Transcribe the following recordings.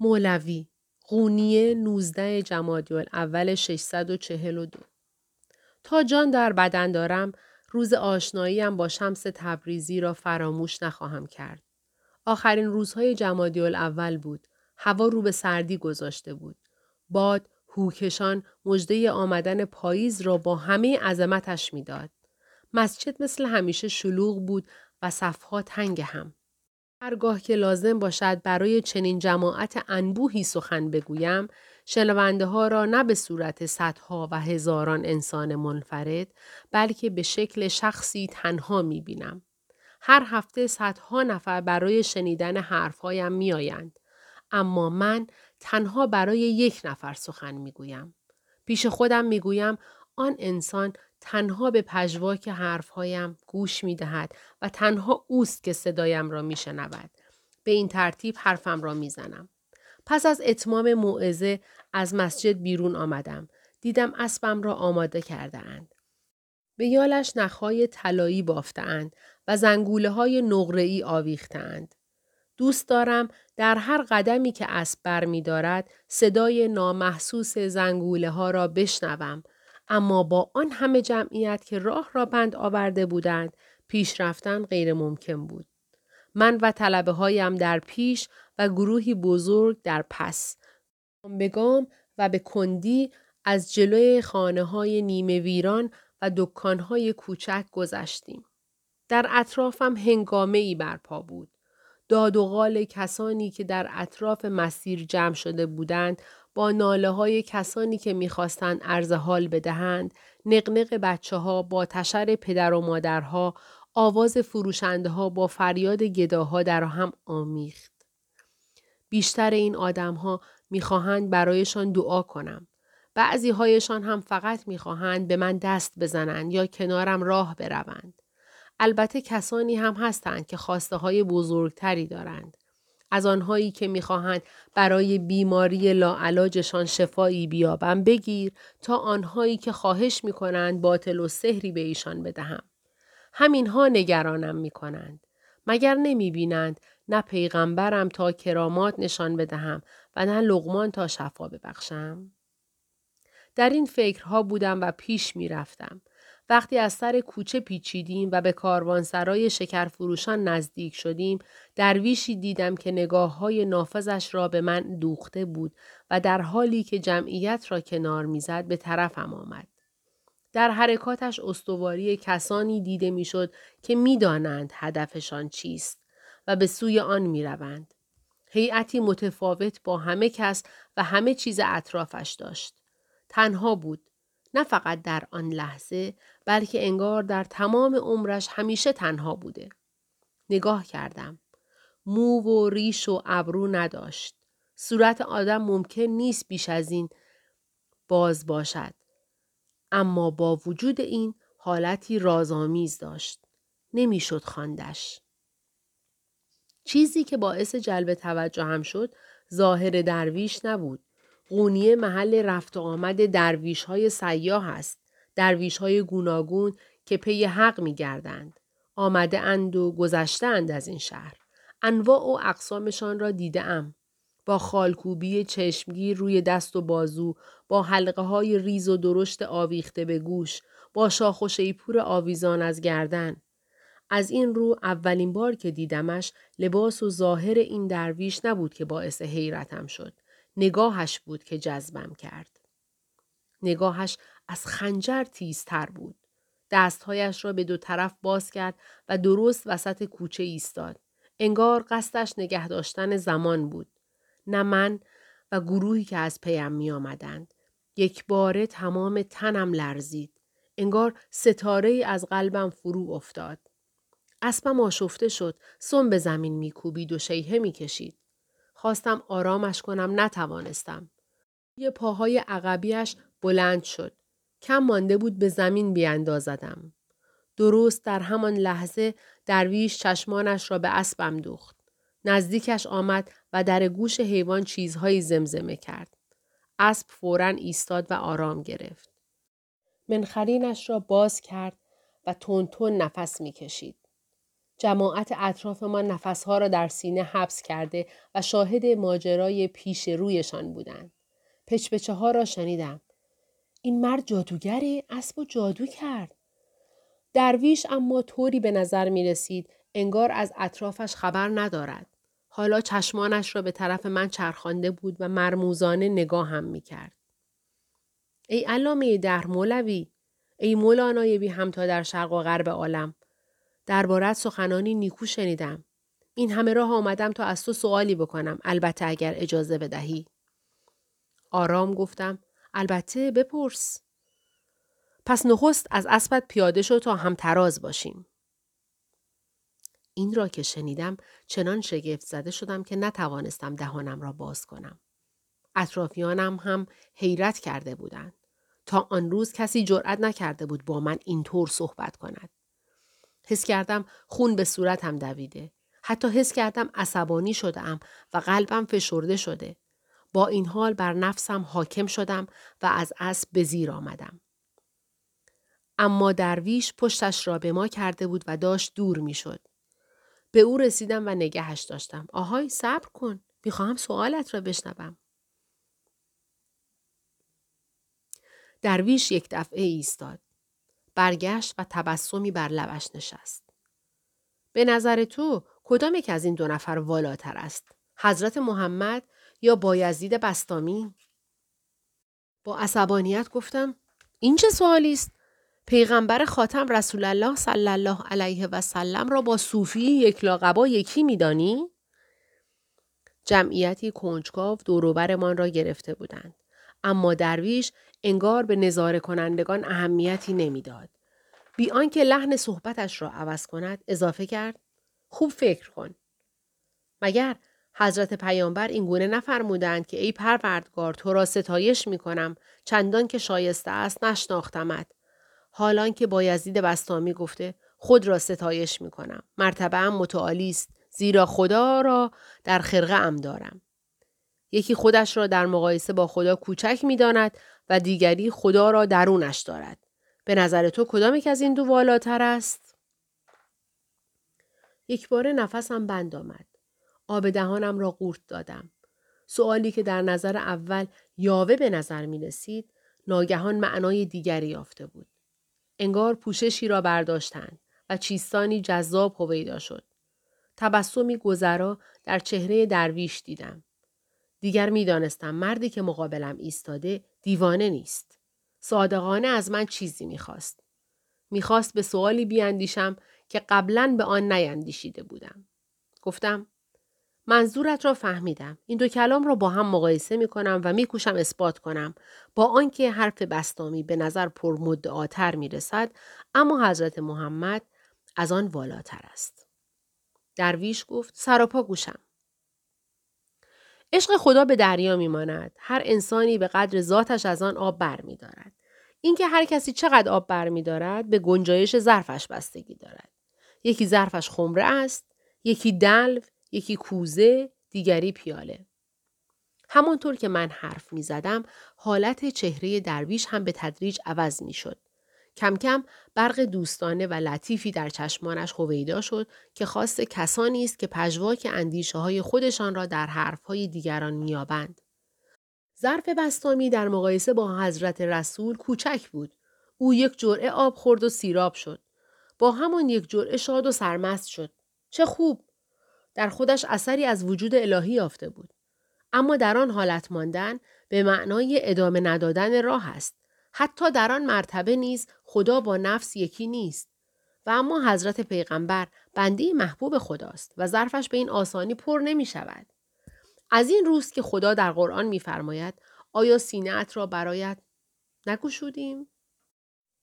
مولوی قونیه 19 جمادی اول 642 تا جان در بدن دارم روز آشناییم با شمس تبریزی را فراموش نخواهم کرد. آخرین روزهای جمادی اول بود. هوا رو به سردی گذاشته بود. باد هوکشان مجده آمدن پاییز را با همه عظمتش می‌داد. مسجد مثل همیشه شلوغ بود و صفها تنگ هم. هرگاه که لازم باشد برای چنین جماعت انبوهی سخن بگویم، شنونده ها را نه به صورت صدها و هزاران انسان منفرد، بلکه به شکل شخصی تنها می بینم. هر هفته صدها نفر برای شنیدن حرفهایم می آیند. اما من تنها برای یک نفر سخن می گویم. پیش خودم می گویم آن انسان تنها به پژواک حرفهایم گوش می دهد و تنها اوست که صدایم را می شنود. به این ترتیب حرفم را می زنم. پس از اتمام موعظه از مسجد بیرون آمدم. دیدم اسبم را آماده کرده اند. به یالش نخهای طلایی بافتند و زنگوله های نقره‌ای آویختند. دوست دارم در هر قدمی که اسب بر می دارد صدای نامحسوس زنگوله ها را بشنوم اما با آن همه جمعیت که راه را بند آورده بودند پیش رفتن غیر ممکن بود. من و طلبه هایم در پیش و گروهی بزرگ در پس. به گام و به کندی از جلوی خانه های نیمه ویران و دکان های کوچک گذشتیم. در اطرافم هنگامه ای برپا بود. داد و غال کسانی که در اطراف مسیر جمع شده بودند با ناله های کسانی که می‌خواستند عرض حال بدهند، نقنق بچه ها با تشر پدر و مادرها، آواز فروشنده ها با فریاد گداها در هم آمیخت. بیشتر این آدم ها می‌خواهند برایشان دعا کنم. بعضی هایشان هم فقط می‌خواهند به من دست بزنند یا کنارم راه بروند. البته کسانی هم هستند که خواسته های بزرگتری دارند. از آنهایی که می‌خواهند برای بیماری لاعلاجشان شفایی بیابم بگیر تا آنهایی که خواهش می‌کنند باطل و سحری به ایشان بدهم. همینها نگرانم می‌کنند. مگر نمی بینند نه پیغمبرم تا کرامات نشان بدهم و نه لغمان تا شفا ببخشم؟ در این فکرها بودم و پیش می رفتم. وقتی از سر کوچه پیچیدیم و به کاروانسرای شکرفروشان نزدیک شدیم درویشی دیدم که نگاه های نافذش را به من دوخته بود و در حالی که جمعیت را کنار می‌زد به طرفم آمد. در حرکاتش استواری کسانی دیده می‌شد که می‌دانند هدفشان چیست و به سوی آن می‌روند. هیئتی متفاوت با همه کس و همه چیز اطرافش داشت. تنها بود نه فقط در آن لحظه بلکه انگار در تمام عمرش همیشه تنها بوده. نگاه کردم. مو و ریش و ابرو نداشت. صورت آدم ممکن نیست بیش از این باز باشد. اما با وجود این حالتی رازآمیز داشت. نمی‌شد خواندش. چیزی که باعث جلب توجه هم شد ظاهر درویش نبود. قونیه محل رفت و آمد درویش های سیاه است. درویش های گوناگون که پی حق می گردند. آمده اند و گذشتند از این شهر. انواع و اقسامشان را دیده ام. با خالکوبی چشمگیر روی دست و بازو، با حلقه های ریز و درشت آویخته به گوش، با شاخ و شیپور آویزان از گردن. از این رو اولین بار که دیدمش لباس و ظاهر این درویش نبود که باعث حیرتم شد. نگاهش بود که جذبم کرد. نگاهش از خنجر تیزتر بود. دستهایش را به دو طرف باز کرد و درست وسط کوچه ایستاد. انگار قصدش نگه داشتن زمان بود. نه من و گروهی که از پیم می آمدند. یک باره تمام تنم لرزید. انگار ستاره از قلبم فرو افتاد. اسبم آشفته شد. سم به زمین میکوبید و شیهه می‌کشید. خواستم آرامش کنم نتوانستم. یه پاهای عقبیش بلند شد. کم مانده بود به زمین بیاندازدم. درست در همان لحظه درویش چشمانش را به اسبم دوخت. نزدیکش آمد و در گوش حیوان چیزهایی زمزمه کرد. اسب فورا ایستاد و آرام گرفت. منخرینش را باز کرد و تون تون نفس می‌کشید. جماعت اطرافمان نفسها را در سینه حبس کرده و شاهد ماجرای پیش رویشان بودند. پچپچه ها را شنیدم. این مرد جادوگره اسب و جادو کرد. درویش اما طوری به نظر می رسید انگار از اطرافش خبر ندارد. حالا چشمانش را به طرف من چرخانده بود و مرموزانه نگاه هم می کرد. ای علامه در مولوی ای مولانای بی همتا در شرق و غرب عالم دربارت سخنانی نیکو شنیدم این همه راه آمدم تا از تو سوالی بکنم البته اگر اجازه بدهی آرام گفتم البته بپرس. پس نخست از اسبت پیاده شد تا هم تراز باشیم. این را که شنیدم چنان شگفت زده شدم که نتوانستم دهانم را باز کنم. اطرافیانم هم حیرت کرده بودند. تا آن روز کسی جرأت نکرده بود با من اینطور صحبت کند. حس کردم خون به صورتم دویده. حتی حس کردم عصبانی شدم و قلبم فشرده شده. با این حال بر نفسم حاکم شدم و از اسب به زیر آمدم. اما درویش پشتش را به ما کرده بود و داشت دور می شد. به او رسیدم و نگهش داشتم. آهای صبر کن. می‌خواهم سوالت را بشنوم. درویش یک دفعه ایستاد. برگشت و تبسمی بر لبش نشست. به نظر تو کدام یک از این دو نفر والاتر است؟ حضرت محمد یا بایزید بستامی؟ با عصبانیت گفتم این چه سوالی است؟ پیغمبر خاتم رسول الله صلی الله علیه و سلم را با صوفی یک لاقبا یکی میدانی؟ جمعیتی کنجکاو دوروبرمان را گرفته بودند. اما درویش انگار به نظاره کنندگان اهمیتی نمی‌داد. بی آنکه لحن صحبتش را عوض کند اضافه کرد خوب فکر کن. مگر حضرت پیامبر این گونه نفرمودند که ای پروردگار تو را ستایش می کنم چندان که شایسته است نشناختمت. حالان که بایزید بستامی گفته خود را ستایش می کنم. مرتبه هم متعالی است زیرا خدا را در خرقه ام دارم. یکی خودش را در مقایسه با خدا کوچک می داند و دیگری خدا را درونش دارد. به نظر تو کدام یک از این دو والاتر است؟ یک بار نفسم بند آمد. آب دهانم را قورت دادم. سوالی که در نظر اول یاوه به نظر می رسید، ناگهان معنای دیگری یافته بود. انگار پوششی را برداشتند و چیستانی جذاب هویدا شد. تبسمی گذرا در چهره درویش دیدم. دیگر می‌دانستم مردی که مقابلم ایستاده دیوانه نیست. صادقانه از من چیزی می‌خواست. می‌خواست به سوالی بیاندیشم که قبلا به آن نیندیشیده بودم. گفتم منظورت را فهمیدم. این دو کلام را با هم مقایسه می کنم و میکوشم اثبات کنم با آنکه حرف بستامی به نظر پرمدعاتر می رسد اما حضرت محمد از آن والاتر است. درویش گفت سراپا گوشم. عشق خدا به دریا میماند هر انسانی به قدر ذاتش از آن آب بر می دارد. اینکه هر کسی چقدر آب بر می دارد به گنجایش ظرفش بستگی دارد. یکی ظرفش خمره است، یکی دلو، یکی کوزه، دیگری پیاله. همانطور که من حرف می زدم حالت چهره درویش هم به تدریج عوض می شد. کم کم برق دوستانه و لطیفی در چشمانش هویدا شد که خواست کسانی است که پژواک اندیشه های خودشان را در حرف های دیگران میابند. ظرف بستامی در مقایسه با حضرت رسول کوچک بود. او یک جرعه آب خورد و سیراب شد. با همان یک جرعه شاد و سرمست شد. چه خوب! در خودش اثری از وجود الهی یافته بود. اما در آن حالت ماندن به معنای ادامه ندادن راه است. حتی در آن مرتبه نیز خدا با نفس یکی نیست. و اما حضرت پیغمبر بنده محبوب خداست و ظرفش به این آسانی پر نمی شود. از این روز که خدا در قرآن میفرماید آیا سینه را برایت نگشودیم؟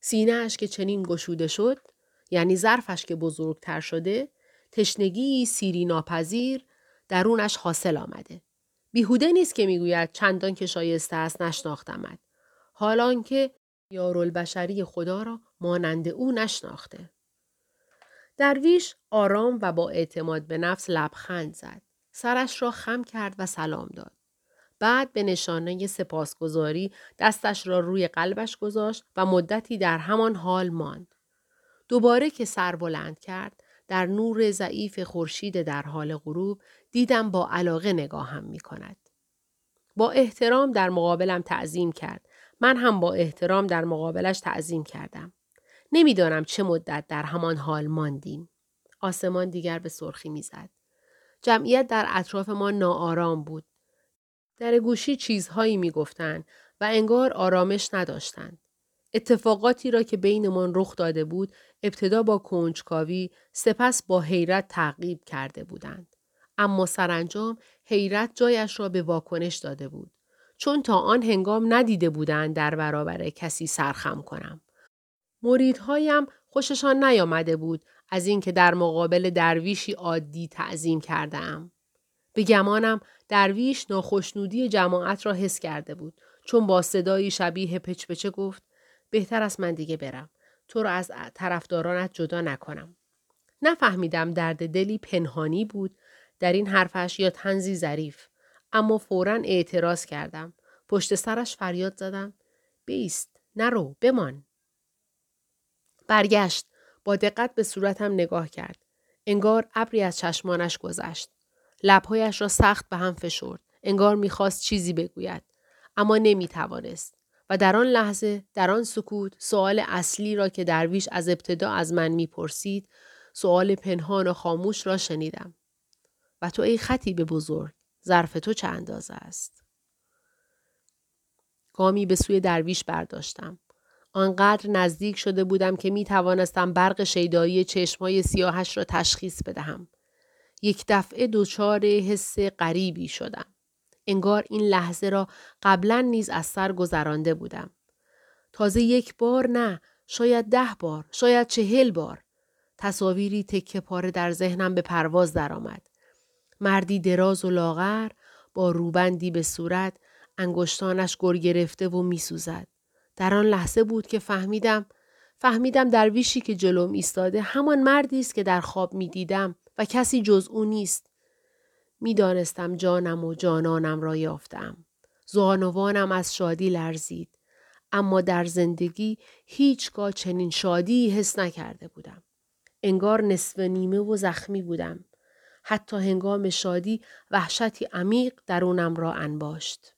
سینه که چنین گشوده شد یعنی ظرفش که بزرگتر شده تشنگی سیری ناپذیر درونش حاصل آمده. بیهوده نیست که می‌گوید چندان که شایسته است نشناختمد. حالان که یارالبشری خدا را مانند او نشناخته. درویش آرام و با اعتماد به نفس لبخند زد. سرش را خم کرد و سلام داد. بعد به نشانه سپاسگزاری دستش را روی قلبش گذاشت و مدتی در همان حال ماند. دوباره که سر بلند کرد، در نور ضعیف خورشید در حال غروب دیدم با علاقه نگاهم می کند. با احترام در مقابلم تعظیم کرد. من هم با احترام در مقابلش تعظیم کردم. نمی‌دانم چه مدت در همان حال ماندیم. آسمان دیگر به سرخی می‌زد. جمعیت در اطراف ما ناآرام بود. در گوشی چیزهایی می‌گفتند و انگار آرامش نداشتند. اتفاقاتی را که بینمان رخ داده بود ابتدا با کنجکاوی سپس با حیرت تعقیب کرده بودند. اما سرانجام حیرت جایش را به واکنش داده بود. چون تا آن هنگام ندیده بودند در برابر کسی سرخم کنم. مریدهایم خوششان نیامده بود از اینکه در مقابل درویشی عادی تعظیم کرده ام. به گمانم درویش ناخشنودی جماعت را حس کرده بود چون با صدایی شبیه پچپچه گفت بهتر است من دیگه برم. تو را از طرفدارانت جدا نکنم. نفهمیدم درد دلی پنهانی بود. در این حرفش یا تنزی ظریف. اما فورا اعتراض کردم. پشت سرش فریاد زدم. بیست. نرو. بمان. برگشت. با دقت به صورتم نگاه کرد. انگار ابری از چشمانش گذشت. لبهایش را سخت به هم فشرد. انگار می‌خواست چیزی بگوید. اما نمی‌توانست. و در آن لحظه در آن سکوت سوال اصلی را که درویش از ابتدا از من می‌پرسید سوال پنهان و خاموش را شنیدم و تو ای خطیب بزرگ ظرف تو چه اندازه است گامی به سوی درویش برداشتم آنقدر نزدیک شده بودم که می توانستم برق شیدایی چشمای سیاهش را تشخیص بدهم. یک دفعه دچار حس غریبی شدم. انگار این لحظه را قبلا نیز از سر گذرانده بودم. تازه یک بار نه، شاید ده بار، شاید چهل بار. تصاویری تکه پاره در ذهنم به پرواز درآمد. مردی دراز و لاغر با روبندی به صورت انگشتانش گر گرفته و میسوزد. در آن لحظه بود که فهمیدم فهمیدم درویشی که جلوم ایستاده همان مردی است که در خواب می‌دیدم و کسی جز او نیست می‌دانستم جانم و جانانم را یافتم. زانوانم از شادی لرزید. اما در زندگی هیچگاه چنین شادی حس نکرده بودم. انگار نصف نیمه و زخمی بودم. حتی هنگام شادی وحشتی عمیق درونم را انباشت.